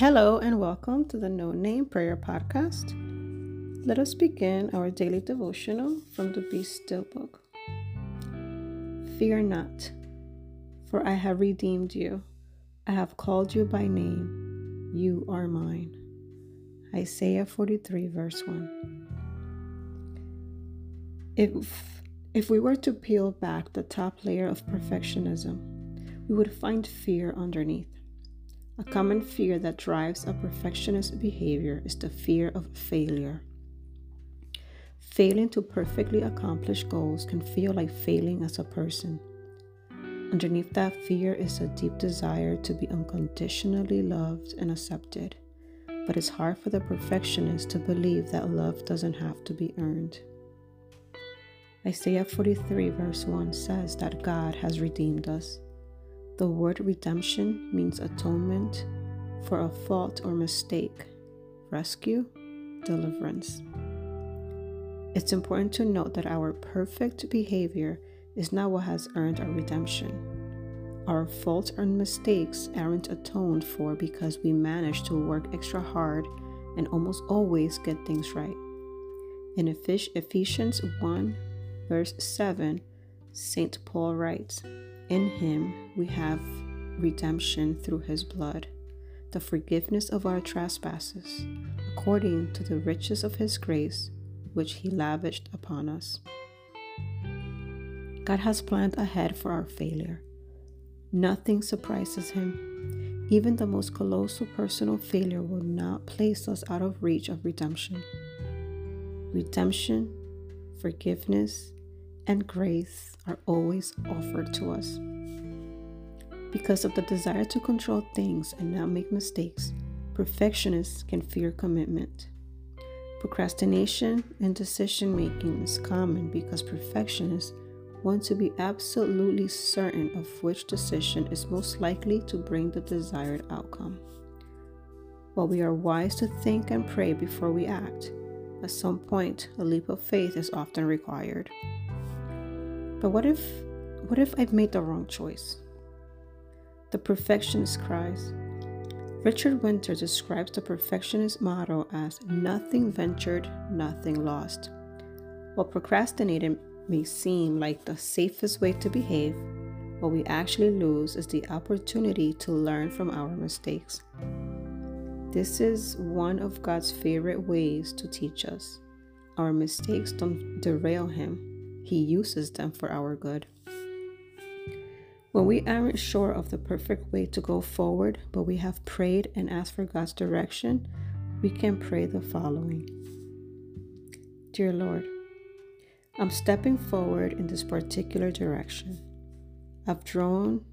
Hello and welcome to the No Name Prayer Podcast. Let us begin our daily devotional from the Be Still book. Fear not, for I have redeemed you. I have called you by name. You are mine. Isaiah 43, verse 1. If, if we were to peel back the top layer of perfectionism, we would find fear underneath. A common fear that drives a perfectionist behavior is the fear of failure. Failing to perfectly accomplish goals can feel like failing as a person. Underneath that fear is a deep desire to be unconditionally loved and accepted, but it's hard for the perfectionist to believe that love doesn't have to be earned. Isaiah 43, verse 1 says that God has redeemed us. The word redemption means atonement for a fault or mistake, rescue, deliverance. It's important to note that our perfect behavior is not what has earned our redemption. Our faults and mistakes aren't atoned for because we manage to work extra hard and almost always get things right. In Ephesians 1, verse 7, St. Paul writes, in him we have redemption through his blood, the forgiveness of our trespasses, according to the riches of his grace, which he lavished upon us. God has planned ahead for our failure. Nothing surprises him. Even the most colossal personal failure will not place us out of reach of redemption. Redemption, forgiveness, and grace are always offered to us. Because of the desire to control things and not make mistakes, perfectionists can fear commitment. Procrastination and decision making is common because perfectionists want to be absolutely certain of which decision is most likely to bring the desired outcome. While we are wise to think and pray before we act, at some point a leap of faith is often required. But what if what if I've made the wrong choice? The perfectionist cries. Richard Winter describes the perfectionist motto as nothing ventured, nothing lost. While procrastinating may seem like the safest way to behave, what we actually lose is the opportunity to learn from our mistakes. This is one of God's favorite ways to teach us. Our mistakes don't derail Him, he uses them for our good. When we aren't sure of the perfect way to go forward, but we have prayed and asked for God's direction, we can pray the following Dear Lord, I'm stepping forward in this particular direction. I've drawn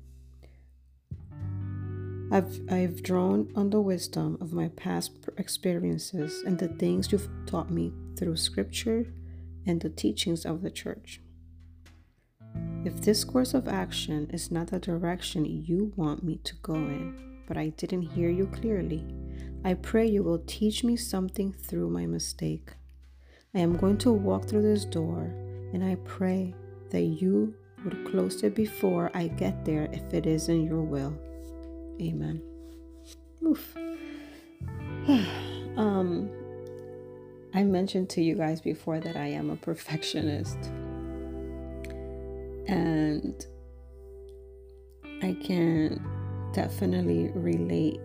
I've, I've drawn on the wisdom of my past experiences and the things you've taught me through scripture, and the teachings of the church. If this course of action is not the direction you want me to go in, but I didn't hear you clearly, I pray you will teach me something through my mistake. I am going to walk through this door, and I pray that you would close it before I get there if it is in your will. Amen. Oof. um, I mentioned to you guys before that I am a perfectionist. And I can definitely relate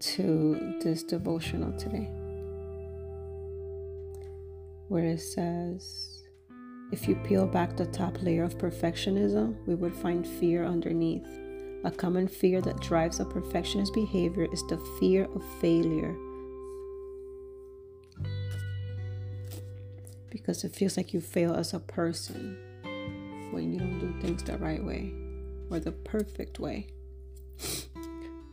to this devotional today, where it says, if you peel back the top layer of perfectionism, we would find fear underneath. A common fear that drives a perfectionist behavior is the fear of failure because it feels like you fail as a person when you don't do things the right way or the perfect way.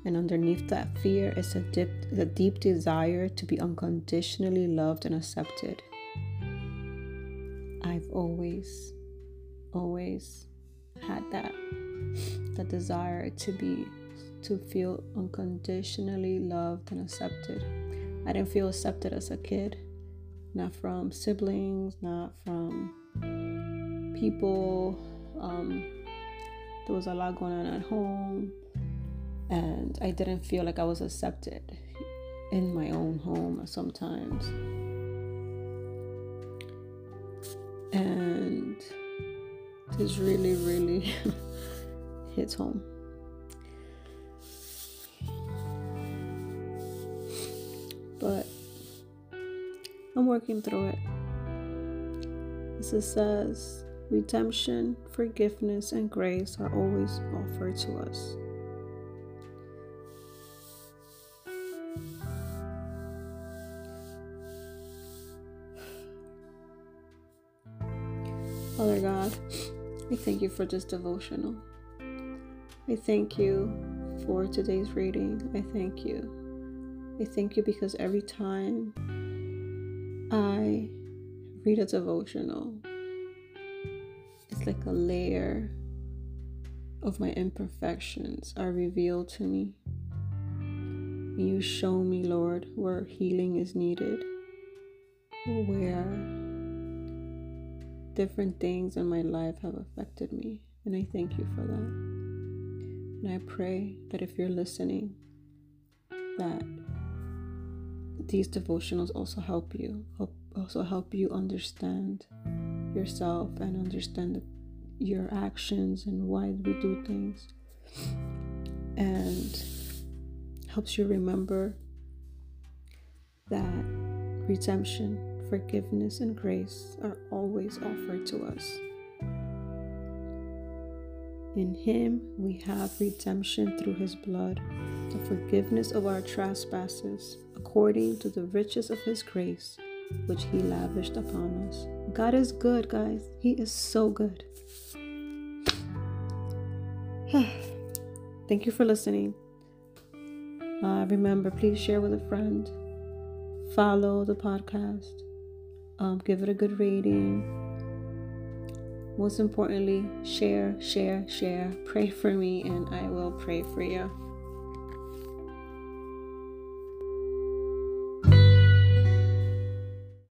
And underneath that fear is a deep, a deep desire to be unconditionally loved and accepted. I've always, always had that the desire to be to feel unconditionally loved and accepted. I didn't feel accepted as a kid not from siblings, not from people. Um, there was a lot going on at home. And I didn't feel like I was accepted in my own home sometimes. And this really, really hits home. But I'm working through it. As it says, redemption, forgiveness, and grace are always offered to us. Father God, I thank you for this devotional. I thank you for today's reading. I thank you. I thank you because every time I read a devotional, it's like a layer of my imperfections are revealed to me. You show me, Lord, where healing is needed, where different things in my life have affected me. And I thank you for that. And I pray that if you're listening, that these devotionals also help you, also help you understand yourself and understand your actions and why we do things. And helps you remember that redemption forgiveness, and grace are always offered to us. In Him we have redemption through His blood, the forgiveness of our trespasses, according to the riches of His grace, which He lavished upon us. God is good, guys. He is so good. Thank you for listening. Uh, remember, please share with a friend. Follow the podcast um, give it a good rating. Most importantly, share, share, share. Pray for me, and I will pray for you.